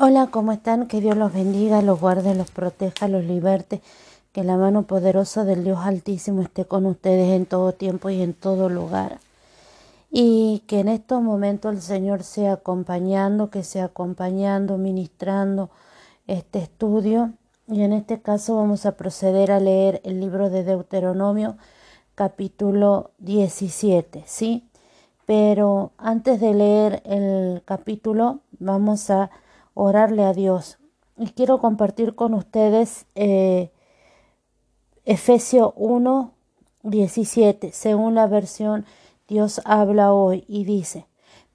Hola, ¿cómo están? Que Dios los bendiga, los guarde, los proteja, los liberte. Que la mano poderosa del Dios Altísimo esté con ustedes en todo tiempo y en todo lugar. Y que en estos momentos el Señor sea acompañando, que sea acompañando, ministrando este estudio. Y en este caso vamos a proceder a leer el libro de Deuteronomio, capítulo 17, ¿sí? Pero antes de leer el capítulo, vamos a orarle a Dios. Y quiero compartir con ustedes eh, Efesios 1, 17, según la versión Dios habla hoy y dice,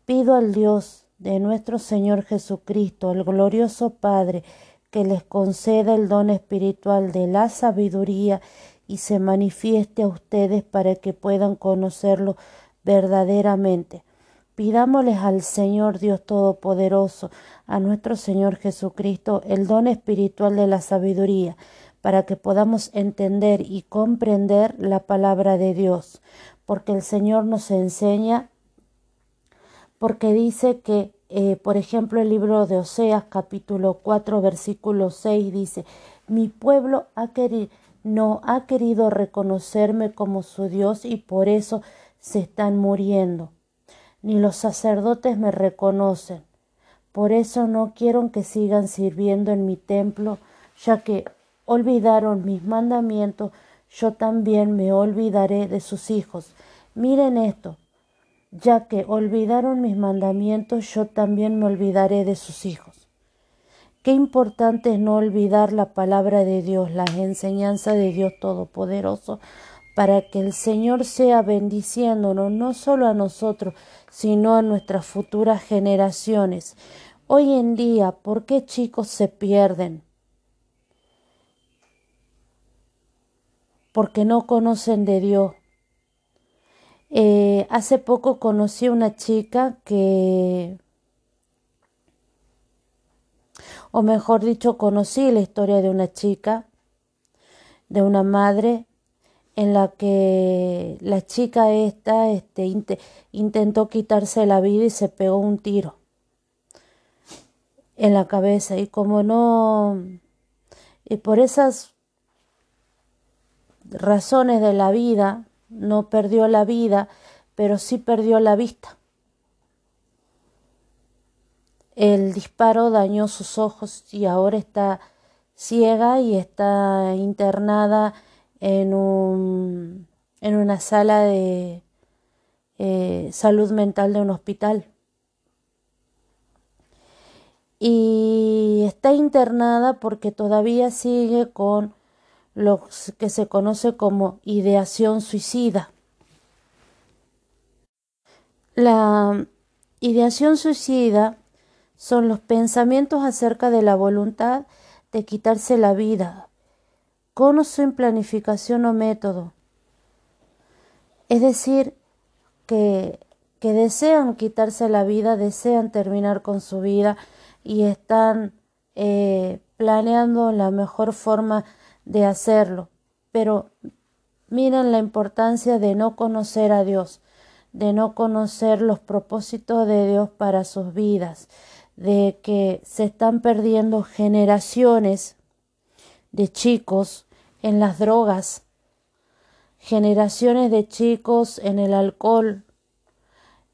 pido al Dios de nuestro Señor Jesucristo, el glorioso Padre, que les conceda el don espiritual de la sabiduría y se manifieste a ustedes para que puedan conocerlo verdaderamente Pidámosles al Señor Dios Todopoderoso, a nuestro Señor Jesucristo, el don espiritual de la sabiduría, para que podamos entender y comprender la palabra de Dios, porque el Señor nos enseña, porque dice que, eh, por ejemplo, el libro de Oseas capítulo 4 versículo 6 dice, mi pueblo ha querido, no ha querido reconocerme como su Dios y por eso se están muriendo ni los sacerdotes me reconocen. Por eso no quiero que sigan sirviendo en mi templo, ya que olvidaron mis mandamientos, yo también me olvidaré de sus hijos. Miren esto, ya que olvidaron mis mandamientos, yo también me olvidaré de sus hijos. Qué importante es no olvidar la palabra de Dios, la enseñanza de Dios Todopoderoso, para que el Señor sea bendiciéndonos no solo a nosotros, sino a nuestras futuras generaciones. Hoy en día, ¿por qué chicos se pierden? Porque no conocen de Dios. Eh, hace poco conocí a una chica que, o mejor dicho, conocí la historia de una chica, de una madre en la que la chica esta este, intentó quitarse la vida y se pegó un tiro en la cabeza. Y como no y por esas razones de la vida no perdió la vida pero sí perdió la vista. El disparo dañó sus ojos y ahora está ciega y está internada en, un, en una sala de eh, salud mental de un hospital. Y está internada porque todavía sigue con lo que se conoce como ideación suicida. La ideación suicida son los pensamientos acerca de la voluntad de quitarse la vida, con o sin planificación o método. Es decir, que, que desean quitarse la vida, desean terminar con su vida y están eh, planeando la mejor forma de hacerlo. Pero miren la importancia de no conocer a Dios, de no conocer los propósitos de Dios para sus vidas, de que se están perdiendo generaciones de chicos en las drogas, generaciones de chicos en el alcohol,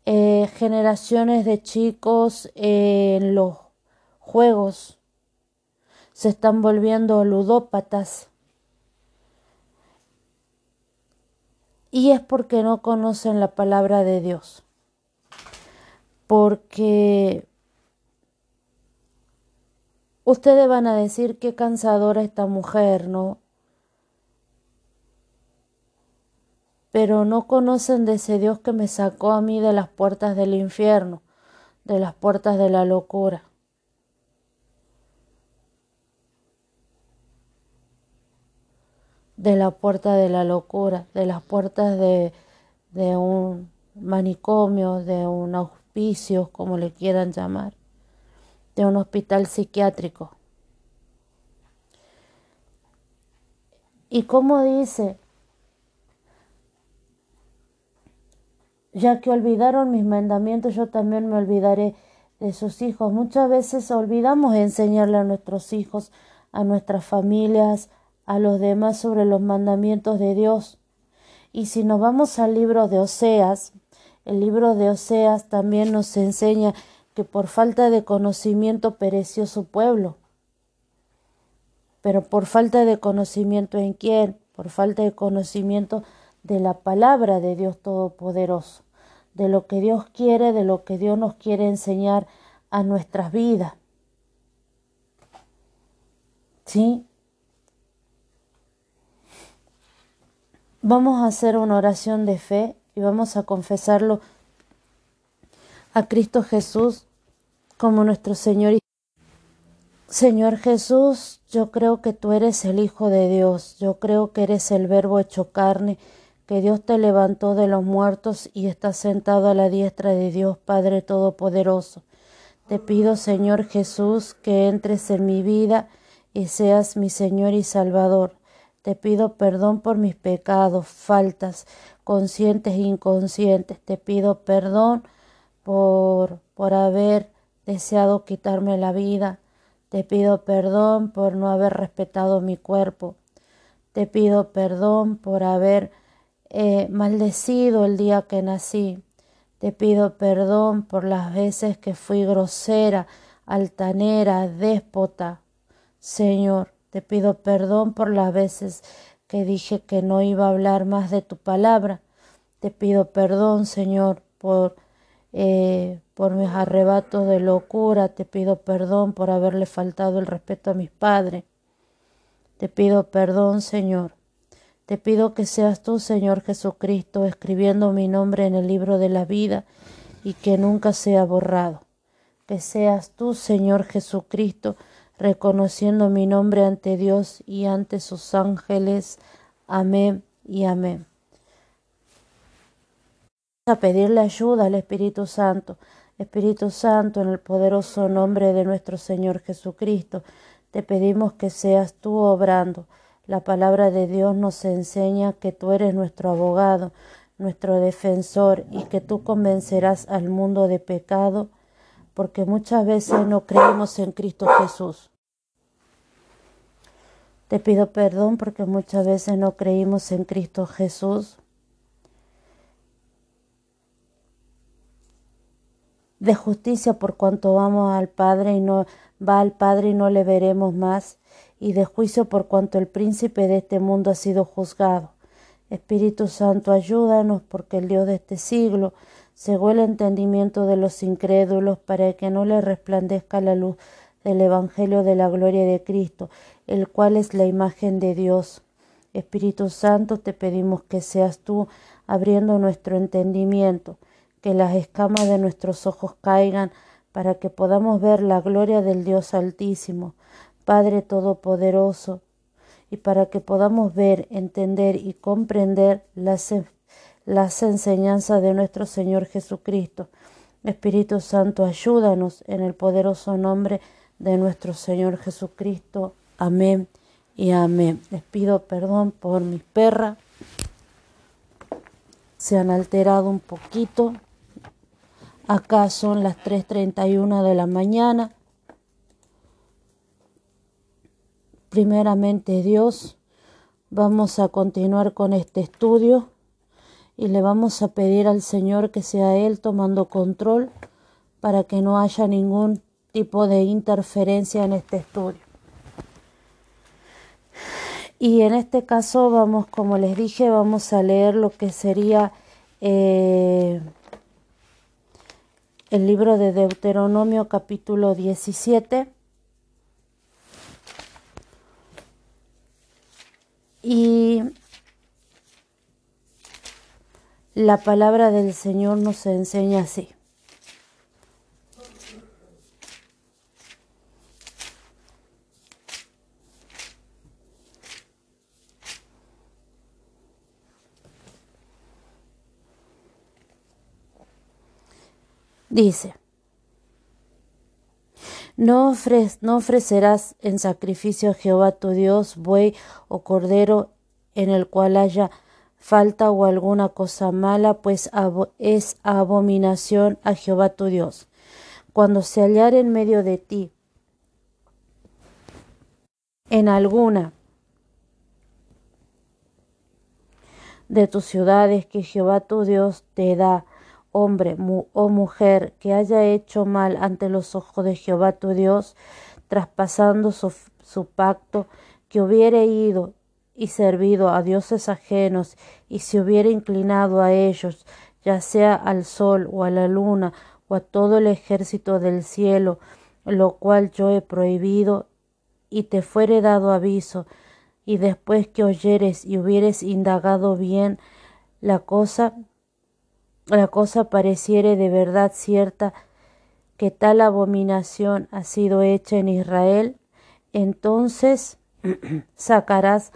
eh, generaciones de chicos en los juegos, se están volviendo ludópatas. Y es porque no conocen la palabra de Dios. Porque Ustedes van a decir qué cansadora esta mujer, ¿no? Pero no conocen de ese Dios que me sacó a mí de las puertas del infierno, de las puertas de la locura. de la puerta de la locura, de las puertas de, de un manicomio, de un auspicio, como le quieran llamar de un hospital psiquiátrico. Y como dice, ya que olvidaron mis mandamientos, yo también me olvidaré de sus hijos. Muchas veces olvidamos enseñarle a nuestros hijos, a nuestras familias, a los demás sobre los mandamientos de Dios. Y si nos vamos al libro de Oseas, el libro de Oseas también nos enseña que por falta de conocimiento pereció su pueblo. Pero por falta de conocimiento en quién? Por falta de conocimiento de la palabra de Dios Todopoderoso de lo que Dios quiere, de lo que Dios nos quiere enseñar a nuestras vidas. ¿Sí? Vamos a hacer una oración de fe y vamos a confesarlo a Cristo Jesús como nuestro Señor. Señor Jesús, yo creo que tú eres el Hijo de Dios, yo creo que eres el Verbo hecho carne, que Dios te levantó de los muertos y estás sentado a la diestra de Dios Padre Todopoderoso. Te pido, Señor Jesús, que entres en mi vida y seas mi Señor y Salvador. Te pido perdón por mis pecados, faltas, conscientes e inconscientes. Te pido perdón por, por haber deseado quitarme la vida. Te pido perdón por no haber respetado mi cuerpo. Te pido perdón por haber eh, maldecido el día que nací. Te pido perdón por las veces que fui grosera, altanera, déspota. Señor, te pido perdón por las veces que dije que no iba a hablar más de tu palabra. Te pido perdón, Señor, por, eh, por mis arrebatos de locura. Te pido perdón por haberle faltado el respeto a mis padres. Te pido perdón, Señor, te pido que seas tú, Señor Jesucristo, escribiendo mi nombre en el libro de la vida y que nunca sea borrado. Que seas tú, Señor Jesucristo, reconociendo mi nombre ante Dios y ante sus ángeles. Amén y amén. A pedirle ayuda al Espíritu Santo. Espíritu Santo, en el poderoso nombre de nuestro Señor Jesucristo, te pedimos que seas tú obrando la palabra de Dios nos enseña que tú eres nuestro abogado, nuestro defensor y que tú convencerás al mundo de pecado porque muchas veces no creemos en Cristo Jesús. Te pido perdón porque muchas veces no creímos en Cristo Jesús. De justicia por cuanto vamos al Padre y no va al Padre y no le veremos más y de juicio por cuanto el príncipe de este mundo ha sido juzgado. Espíritu Santo, ayúdanos, porque el Dios de este siglo cegó el entendimiento de los incrédulos para que no le resplandezca la luz del Evangelio de la gloria de Cristo, el cual es la imagen de Dios. Espíritu Santo, te pedimos que seas tú abriendo nuestro entendimiento, que las escamas de nuestros ojos caigan, para que podamos ver la gloria del Dios Altísimo, Padre Todopoderoso, y para que podamos ver, entender y comprender las, las enseñanzas de nuestro Señor Jesucristo. Espíritu Santo, ayúdanos en el poderoso nombre de nuestro Señor Jesucristo. Amén y amén. Les pido perdón por mis perras. Se han alterado un poquito. Acá son las 3.31 de la mañana. Primeramente Dios, vamos a continuar con este estudio y le vamos a pedir al Señor que sea Él tomando control para que no haya ningún tipo de interferencia en este estudio. Y en este caso vamos, como les dije, vamos a leer lo que sería eh, el libro de Deuteronomio capítulo 17 Y la palabra del Señor nos enseña así. Dice, no, ofrecerás en sacrificio a Jehová tu Dios buey o cordero en el cual haya falta o alguna cosa mala, pues es abominación a Jehová tu Dios. Cuando se hallare en medio de ti, en alguna de tus ciudades que Jehová tu Dios te da, hombre o mujer que haya hecho mal ante los ojos de Jehová tu Dios, traspasando su, pacto, que hubiere ido y servido a dioses ajenos, y se hubiera inclinado a ellos, ya sea al sol o a la luna o a todo el ejército del cielo, lo cual yo he prohibido, y te fuere dado aviso, y después que oyeres y hubieres indagado bien la cosa, la cosa pareciere de verdad cierta que tal abominación ha sido hecha en Israel, entonces sacarás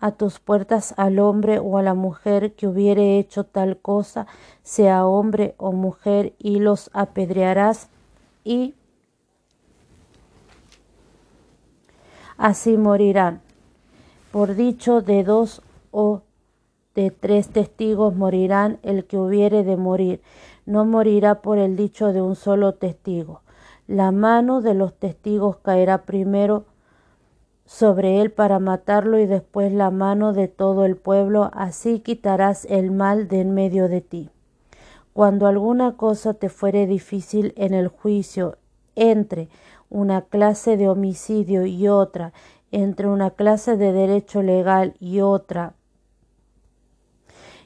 a tus puertas al hombre o a la mujer que hubiere hecho tal cosa, sea hombre o mujer, y los apedrearás y así morirán. Por dicho de dos o de tres testigos morirán el que hubiere de morir, no morirá por el dicho de un solo testigo. La mano de los testigos caerá primero sobre él para matarlo y después la mano de todo el pueblo, así quitarás el mal de en medio de ti. Cuando alguna cosa te fuere difícil en el juicio entre una clase de homicidio y otra, entre una clase de derecho legal y otra,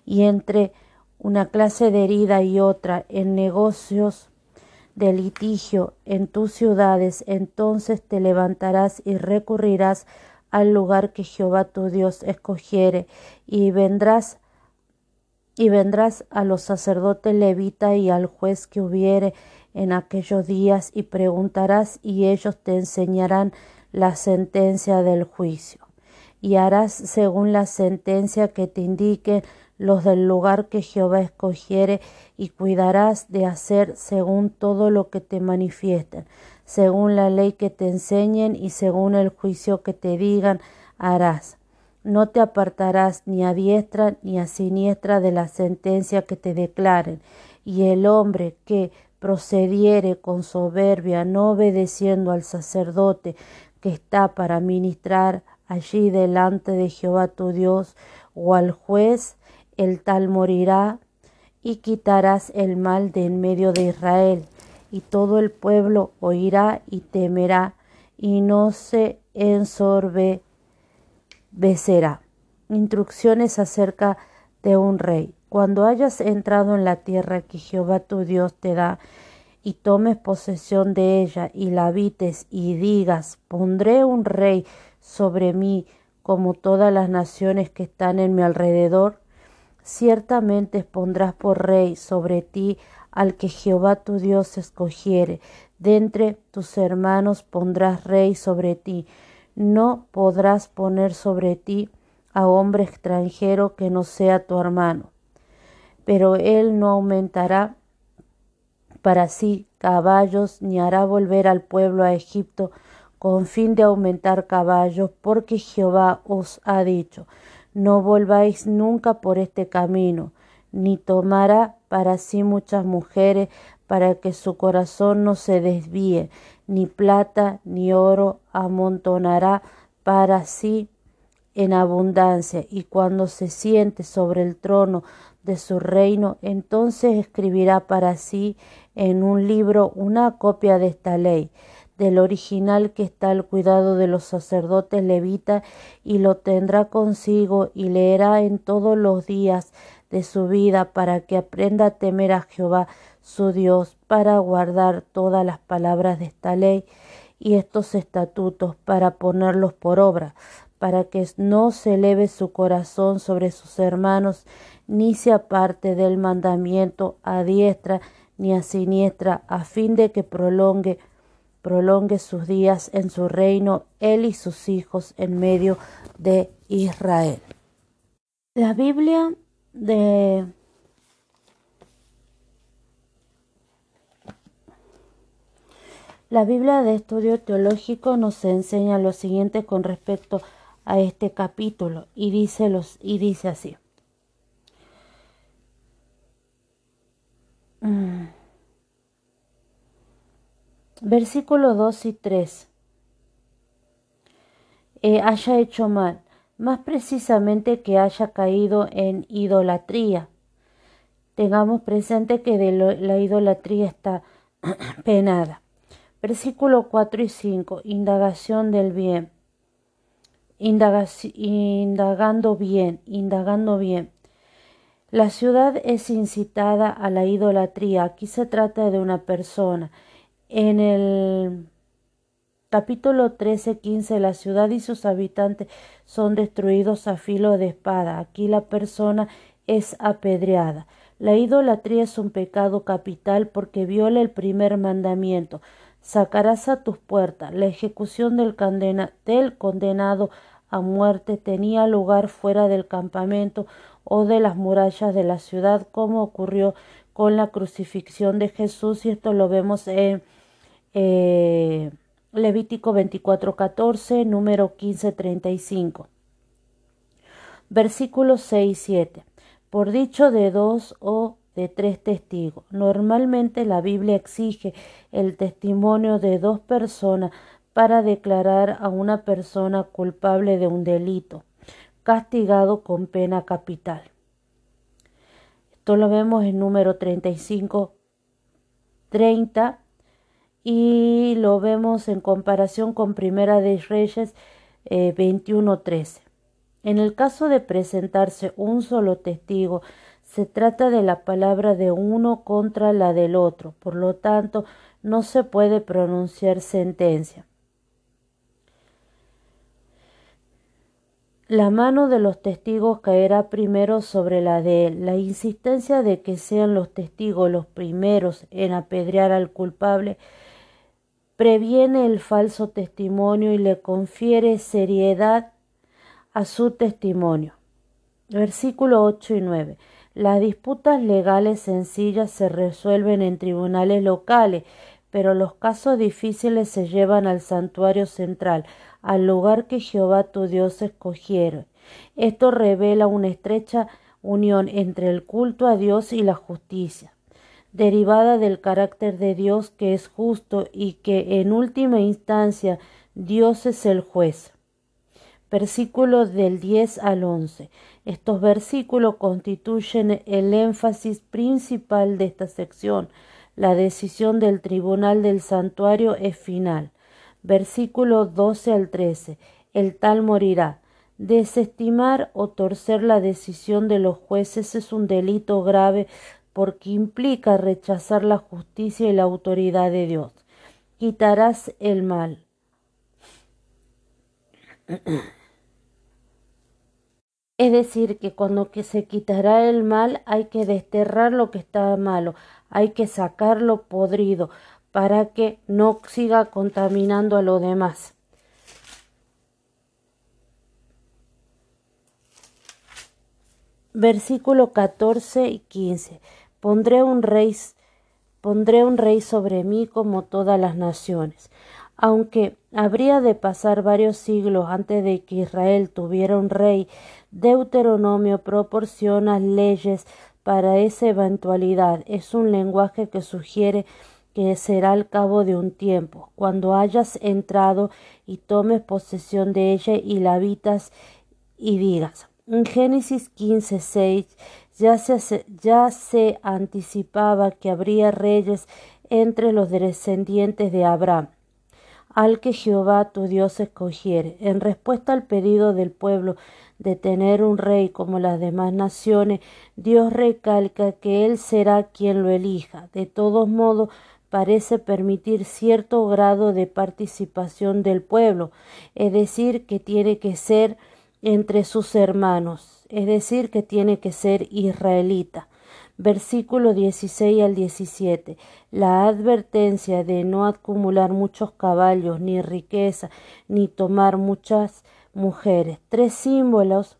y entre una clase de herida y otra en negocios de litigio en tus ciudades, entonces te levantarás y recurrirás al lugar que Jehová tu Dios escogiere, y vendrás y vendrás a los sacerdotes levita y al juez que hubiere en aquellos días y preguntarás y ellos te enseñarán la sentencia del juicio. Y harás según la sentencia que te indique los del lugar que Jehová escogiere, y cuidarás de hacer según todo lo que te manifiesten, según la ley que te enseñen y según el juicio que te digan, harás. No te apartarás ni a diestra ni a siniestra de la sentencia que te declaren, y el hombre que procediere con soberbia, no obedeciendo al sacerdote que está para ministrar allí delante de Jehová tu Dios, o al juez, el tal morirá, y quitarás el mal de en medio de Israel, y todo el pueblo oirá y temerá, y no se ensorbecerá. Instrucciones acerca de un rey. Cuando hayas entrado en la tierra que Jehová tu Dios te da, y tomes posesión de ella, y la habites, y digas, pondré un rey sobre mí, como todas las naciones que están en mi alrededor, Ciertamente pondrás por rey sobre ti al que Jehová tu Dios escogiere. De entre tus hermanos pondrás rey sobre ti. No podrás poner sobre ti a hombre extranjero que no sea tu hermano. Pero él no aumentará para sí caballos, ni hará volver al pueblo a Egipto con fin de aumentar caballos, porque Jehová os ha dicho, no volváis nunca por este camino, ni tomará para sí muchas mujeres para que su corazón no se desvíe, ni plata ni oro amontonará para sí en abundancia, y cuando se siente sobre el trono de su reino, entonces escribirá para sí en un libro una copia de esta ley, del original que está al cuidado de los sacerdotes levitas y lo tendrá consigo y leerá en todos los días de su vida para que aprenda a temer a Jehová su Dios para guardar todas las palabras de esta ley y estos estatutos para ponerlos por obra para que no se eleve su corazón sobre sus hermanos ni se aparte del mandamiento a diestra ni a siniestra a fin de que prolongue prolongue sus días en su reino, él y sus hijos en medio de Israel. La Biblia de La Biblia de Estudio Teológico nos enseña lo siguiente con respecto a este capítulo y dice, los, y dice así. Mm. Versículos 2 y 3. Eh, haya hecho mal, más precisamente que haya caído en idolatría. Tengamos presente que la idolatría está penada. Versículo 4 y 5. Indagación del bien. indagando bien, indagando bien. La ciudad es incitada a la idolatría. Aquí se trata de una persona. En el capítulo 13, 15, la ciudad y sus habitantes son destruidos a filo de espada. Aquí la persona es apedreada. La idolatría es un pecado capital porque viola el primer mandamiento. Sacarás a tus puertas. La ejecución del, del condenado a muerte tenía lugar fuera del campamento o de las murallas de la ciudad, como ocurrió con la crucifixión de Jesús, y esto lo vemos en eh, Levítico 24:14, número 15:35. Versículos 6 y 7. Por dicho de dos o de tres testigos. Normalmente la Biblia exige el testimonio de dos personas para declarar a una persona culpable de un delito, castigado con pena capital. Esto lo vemos en número 35, 30 y lo vemos en comparación con Primera de Reyes eh, 21.13. En el caso de presentarse un solo testigo, se trata de la palabra de uno contra la del otro, por lo tanto no se puede pronunciar sentencia. La mano de los testigos caerá primero sobre la de él. La insistencia de que sean los testigos los primeros en apedrear al culpable previene el falso testimonio y le confiere seriedad a su testimonio. Versículo 8 y 9. Las disputas legales sencillas se resuelven en tribunales locales, pero los casos difíciles se llevan al santuario central, al lugar que Jehová tu Dios escogiere. Esto revela una estrecha unión entre el culto a Dios y la justicia derivada del carácter de Dios que es justo y que en última instancia Dios es el juez. Versículos del 10 al 11. Estos versículos constituyen el énfasis principal de esta sección. La decisión del tribunal del santuario es final. Versículos 12 al 13. El tal morirá. Desestimar o torcer la decisión de los jueces es un delito grave porque implica rechazar la justicia y la autoridad de Dios. Quitarás el mal. Es decir, que cuando que se quitará el mal hay que desterrar lo que está malo, hay que sacarlo podrido para que no siga contaminando a lo demás. Versículo 14 y 15. Pondré un rey, pondré un rey sobre mí como todas las naciones. Aunque habría de pasar varios siglos antes de que Israel tuviera un rey, Deuteronomio proporciona leyes para esa eventualidad. Es un lenguaje que sugiere que será al cabo de un tiempo, cuando hayas entrado y tomes posesión de ella y la habitas y digas. En Génesis 15, 6 ya se, ya se anticipaba que habría reyes entre los descendientes de Abraham, al que Jehová tu Dios escogiere. En respuesta al pedido del pueblo de tener un rey como las demás naciones, Dios recalca que Él será quien lo elija. De todos modos, parece permitir cierto grado de participación del pueblo, es decir, que tiene que ser entre sus hermanos es decir, que tiene que ser israelita. Versículo 16 al 17. La advertencia de no acumular muchos caballos, ni riqueza, ni tomar muchas mujeres. Tres símbolos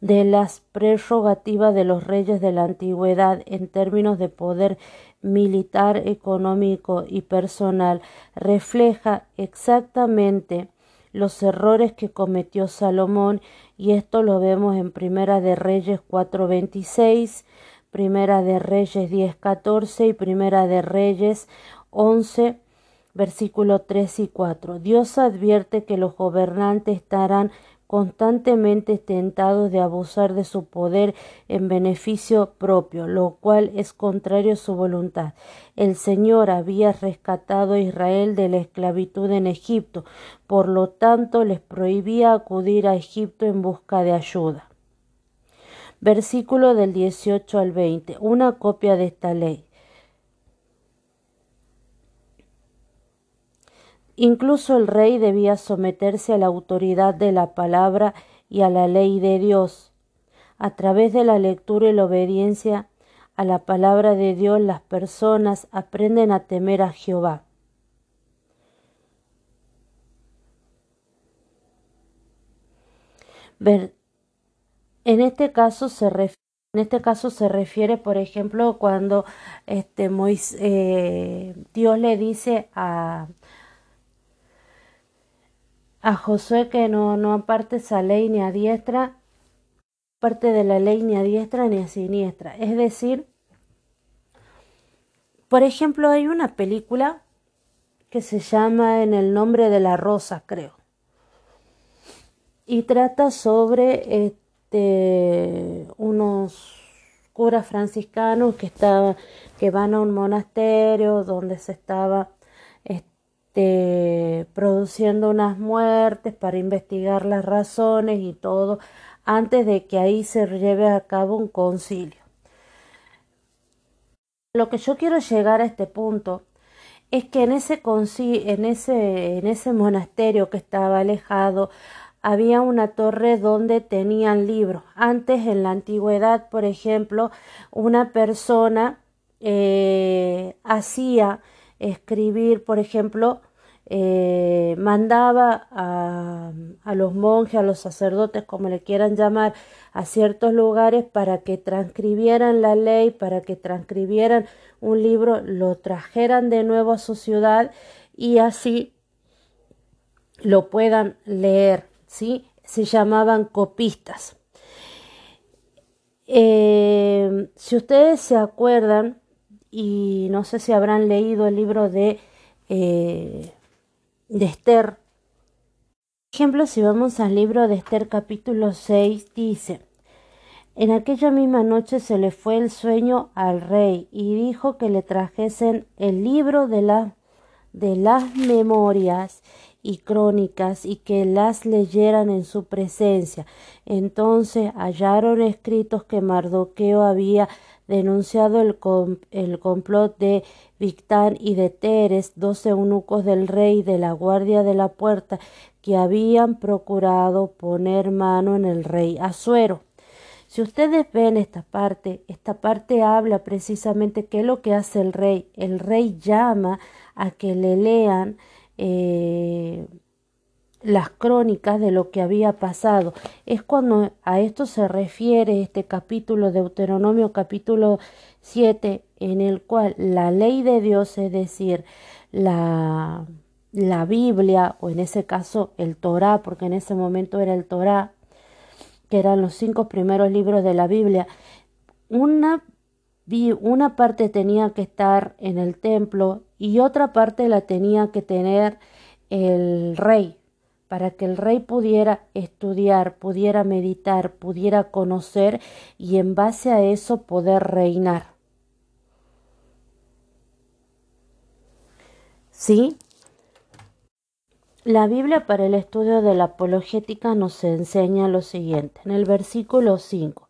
de las prerrogativas de los reyes de la antigüedad en términos de poder militar, económico y personal refleja exactamente los errores que cometió Salomón y esto lo vemos en Primera de Reyes 4.26, Primera de Reyes 10.14 y Primera de Reyes 11, versículo 3 y 4. Dios advierte que los gobernantes estarán constantemente tentados de abusar de su poder en beneficio propio, lo cual es contrario a su voluntad. El Señor había rescatado a Israel de la esclavitud en Egipto, por lo tanto les prohibía acudir a Egipto en busca de ayuda. Versículo del 18 al 20. Una copia de esta ley. Incluso el rey debía someterse a la autoridad de la palabra y a la ley de Dios. A través de la lectura y la obediencia a la palabra de Dios las personas aprenden a temer a Jehová. en este caso se refiere en este caso se refiere, por ejemplo, cuando este, Moisés, eh, Dios le dice a, a Josué que no, no aparte esa ley ni a diestra, parte de la ley ni a diestra ni a siniestra. Es decir, por ejemplo, hay una película que se llama En el nombre de la rosa, creo. Y trata sobre este, unos curas franciscanos que, que van a un monasterio donde se estaba este, produciendo unas muertes para investigar las razones y todo antes de que ahí se lleve a cabo un concilio. Lo que yo quiero llegar a este punto es que en ese, en ese, en ese monasterio que estaba alejado había una torre donde tenían libros. Antes, en la antigüedad, por ejemplo, una persona eh, hacía escribir, por ejemplo, eh, mandaba a, los monjes, a los sacerdotes, como le quieran llamar, a ciertos lugares para que transcribieran la ley, para que transcribieran un libro, lo trajeran de nuevo a su ciudad y así lo puedan leer, ¿sí? Se llamaban copistas. Eh, si ustedes se acuerdan, y no sé si habrán leído el libro de eh, de Esther. Por ejemplo, si vamos al libro de Esther capítulo 6, dice, en aquella misma noche se le fue el sueño al rey y dijo que le trajesen el libro de, la, de las memorias y crónicas y que las leyeran en su presencia. Entonces hallaron escritos que Mardoqueo había denunciado el, el complot de Victán y de Teres, dos eunucos del rey de la guardia de la puerta, que habían procurado poner mano en el rey Asuero. Si ustedes ven esta parte, esta parte habla precisamente qué es lo que hace el rey. El rey llama a que le lean eh, las crónicas de lo que había pasado. Es cuando a esto se refiere este capítulo de Deuteronomio capítulo 7 en el cual la ley de Dios, es decir, la, la Biblia o en ese caso el Torá, porque en ese momento era el Torá, que eran los cinco primeros libros de la Biblia, una, una parte tenía que estar en el templo y otra parte la tenía que tener el rey, para que el rey pudiera estudiar, pudiera meditar, pudiera conocer y en base a eso poder reinar. ¿Sí? La Biblia para el estudio de la apologética nos enseña lo siguiente, en el versículo 5.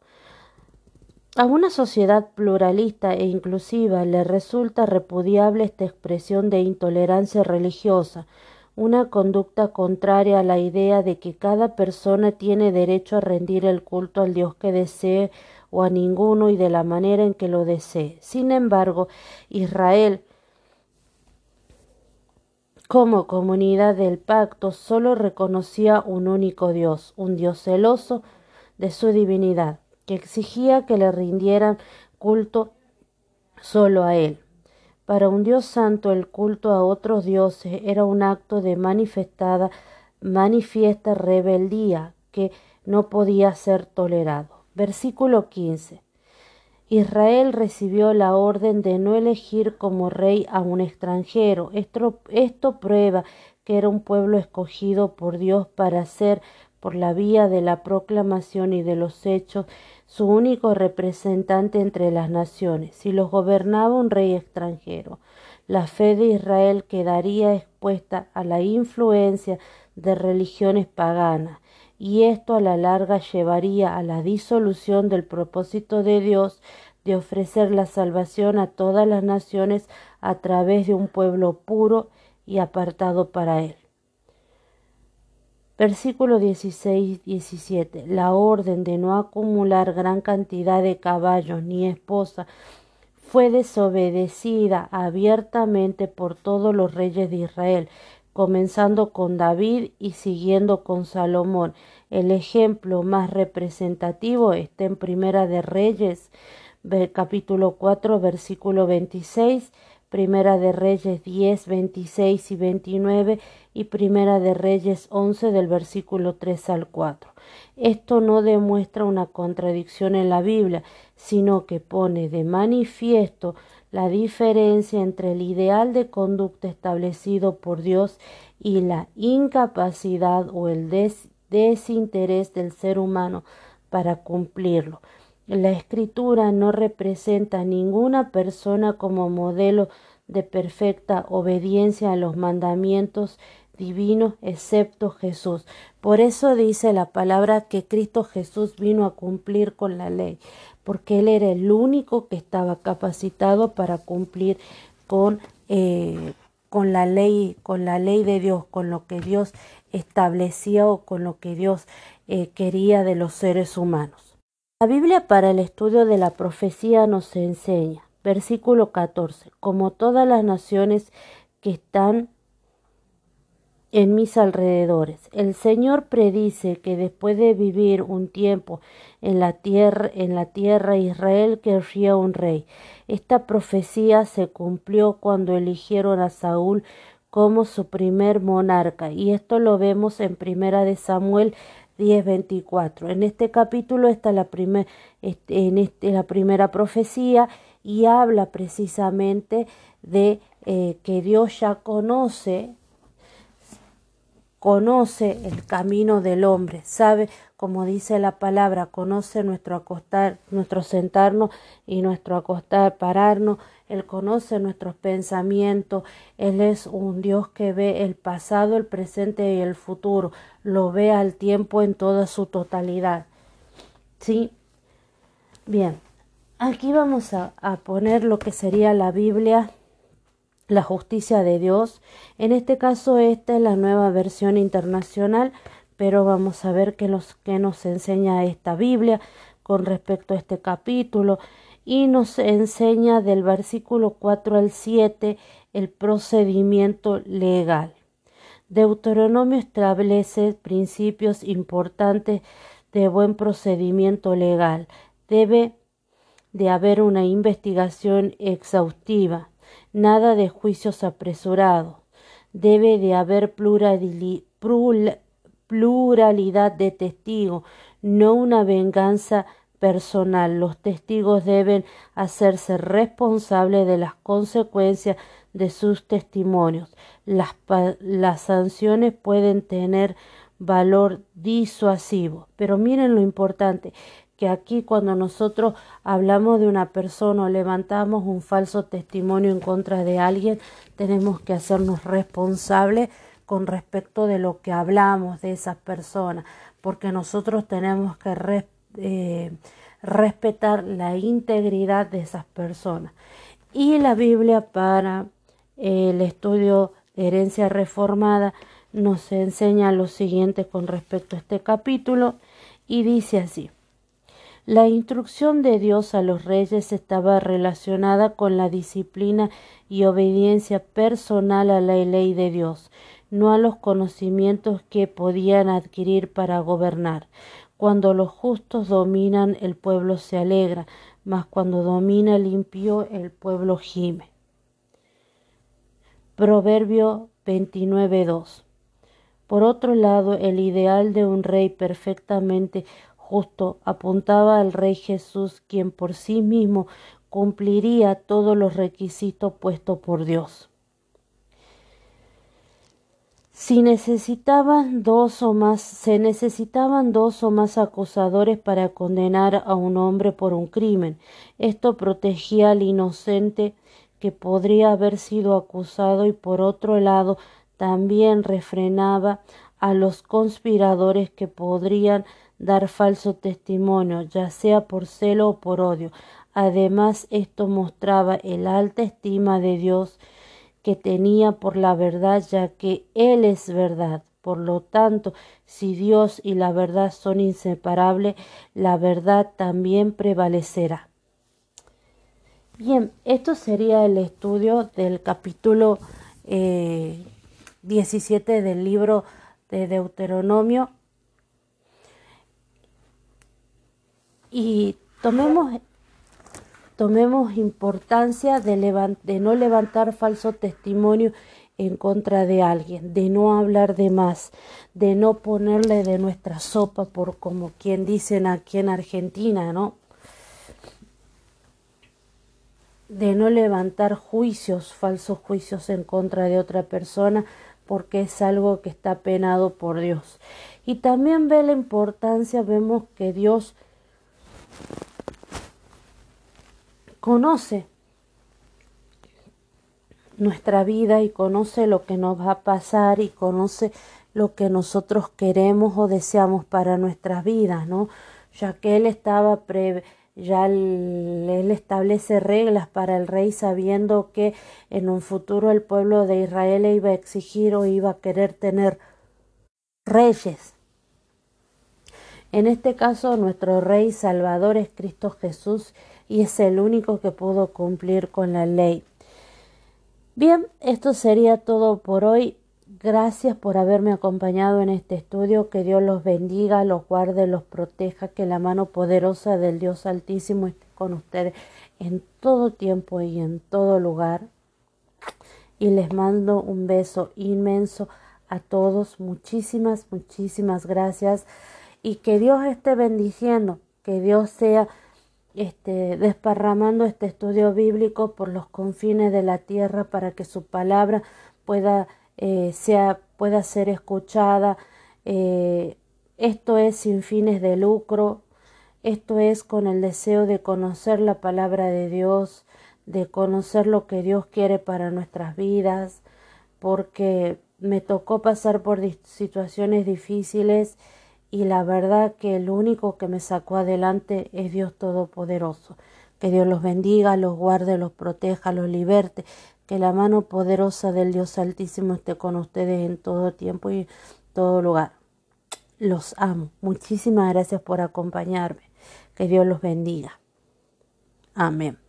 A una sociedad pluralista e inclusiva le resulta repudiable esta expresión de intolerancia religiosa, una conducta contraria a la idea de que cada persona tiene derecho a rendir el culto al Dios que desee o a ninguno y de la manera en que lo desee. Sin embargo, Israel, como comunidad del pacto, solo reconocía un único Dios, un Dios celoso de su divinidad, que exigía que le rindieran culto solo a Él. Para un Dios santo el culto a otros dioses era un acto de manifestada, manifiesta rebeldía que no podía ser tolerado. Versículo 15. Israel recibió la orden de no elegir como rey a un extranjero. Esto, esto, prueba que era un pueblo escogido por Dios para ser, por la vía de la proclamación y de los hechos, su único representante entre las naciones. Si los gobernaba un rey extranjero, la fe de Israel quedaría expuesta a la influencia de religiones paganas y esto a la larga llevaría a la disolución del propósito de Dios de ofrecer la salvación a todas las naciones a través de un pueblo puro y apartado para él. Versículo 16-17. La orden de no acumular gran cantidad de caballos ni esposa fue desobedecida abiertamente por todos los reyes de Israel, comenzando con David y siguiendo con Salomón. El ejemplo más representativo está en Primera de Reyes, capítulo 4, versículo 26, Primera de Reyes 10, 26 y 29 y Primera de Reyes 11 del versículo 3 al 4. Esto no demuestra una contradicción en la Biblia, sino que pone de manifiesto la diferencia entre el ideal de conducta establecido por Dios y la incapacidad o el desinterés del ser humano para cumplirlo. La escritura no representa a ninguna persona como modelo de perfecta obediencia a los mandamientos divinos excepto Jesús. Por eso dice la palabra que Cristo Jesús vino a cumplir con la ley porque él era el único que estaba capacitado para cumplir con, eh, con la ley, con la ley de Dios, con lo que Dios establecía o con lo que Dios eh, quería de los seres humanos. La Biblia para el estudio de la profecía nos enseña, versículo 14, como todas las naciones que están en mis alrededores. El Señor predice que después de vivir un tiempo en la tierra, en la tierra Israel querría un rey. Esta profecía se cumplió cuando eligieron a Saúl como su primer monarca y esto lo vemos en Primera de Samuel 10:24. En este capítulo está la, este, en este, la primera profecía y habla precisamente de eh, que Dios ya conoce conoce el camino del hombre, sabe, como dice la palabra, conoce nuestro acostar, nuestro sentarnos y nuestro acostar, pararnos, Él conoce nuestros pensamientos, Él es un Dios que ve el pasado, el presente y el futuro, lo ve al tiempo en toda su totalidad. ¿Sí? Bien, aquí vamos a, a poner lo que sería la Biblia la justicia de Dios. En este caso, esta es la nueva versión internacional, pero vamos a ver qué nos, qué nos enseña esta Biblia con respecto a este capítulo y nos enseña del versículo 4 al 7 el procedimiento legal. Deuteronomio establece principios importantes de buen procedimiento legal. Debe de haber una investigación exhaustiva nada de juicios apresurados. Debe de haber pluralidad de testigos, no una venganza personal. Los testigos deben hacerse responsables de las consecuencias de sus testimonios. Las, las sanciones pueden tener valor disuasivo. Pero miren lo importante, que aquí cuando nosotros hablamos de una persona o levantamos un falso testimonio en contra de alguien, tenemos que hacernos responsables con respecto de lo que hablamos de esas personas, porque nosotros tenemos que eh, respetar la integridad de esas personas. Y la Biblia para el estudio de herencia reformada nos enseña lo siguiente con respecto a este capítulo y dice así. La instrucción de Dios a los reyes estaba relacionada con la disciplina y obediencia personal a la ley de Dios, no a los conocimientos que podían adquirir para gobernar. Cuando los justos dominan, el pueblo se alegra, mas cuando domina el impío, el pueblo gime. Proverbio 29.2 Por otro lado, el ideal de un rey perfectamente justo apuntaba al Rey Jesús, quien por sí mismo cumpliría todos los requisitos puestos por Dios. Si necesitaban dos o más, se necesitaban dos o más acusadores para condenar a un hombre por un crimen. Esto protegía al inocente que podría haber sido acusado y por otro lado también refrenaba a los conspiradores que podrían dar falso testimonio, ya sea por celo o por odio. Además, esto mostraba el alta estima de Dios que tenía por la verdad, ya que Él es verdad. Por lo tanto, si Dios y la verdad son inseparables, la verdad también prevalecerá. Bien, esto sería el estudio del capítulo 17 eh, del libro de Deuteronomio. Y tomemos tomemos importancia de, no levantar falso testimonio en contra de alguien, de no hablar de más, de no ponerle de nuestra sopa por como quien dicen aquí en Argentina, ¿no? De no levantar juicios, falsos juicios en contra de otra persona, porque es algo que está penado por Dios. Y también ve la importancia, vemos que Dios conoce nuestra vida y conoce lo que nos va a pasar y conoce lo que nosotros queremos o deseamos para nuestras vidas, ¿no? Ya que él estaba pre ya él establece reglas para el rey sabiendo que en un futuro el pueblo de Israel iba a exigir o iba a querer tener reyes. En este caso, nuestro Rey Salvador es Cristo Jesús y es el único que pudo cumplir con la ley. Bien, esto sería todo por hoy. Gracias por haberme acompañado en este estudio. Que Dios los bendiga, los guarde, los proteja, que la mano poderosa del Dios Altísimo esté con ustedes en todo tiempo y en todo lugar. Y les mando un beso inmenso a todos. Muchísimas, muchísimas gracias. Y que Dios esté bendiciendo, que Dios sea este, desparramando este estudio bíblico por los confines de la tierra para que su palabra pueda, eh, sea, pueda ser escuchada. Eh, esto es sin fines de lucro, esto es con el deseo de conocer la palabra de Dios, de conocer lo que Dios quiere para nuestras vidas, porque me tocó pasar por situaciones difíciles y la verdad que el único que me sacó adelante es Dios Todopoderoso. Que Dios los bendiga, los guarde, los proteja, los liberte, que la mano poderosa del Dios Altísimo esté con ustedes en todo tiempo y todo lugar. Los amo. Muchísimas gracias por acompañarme. Que Dios los bendiga. Amén.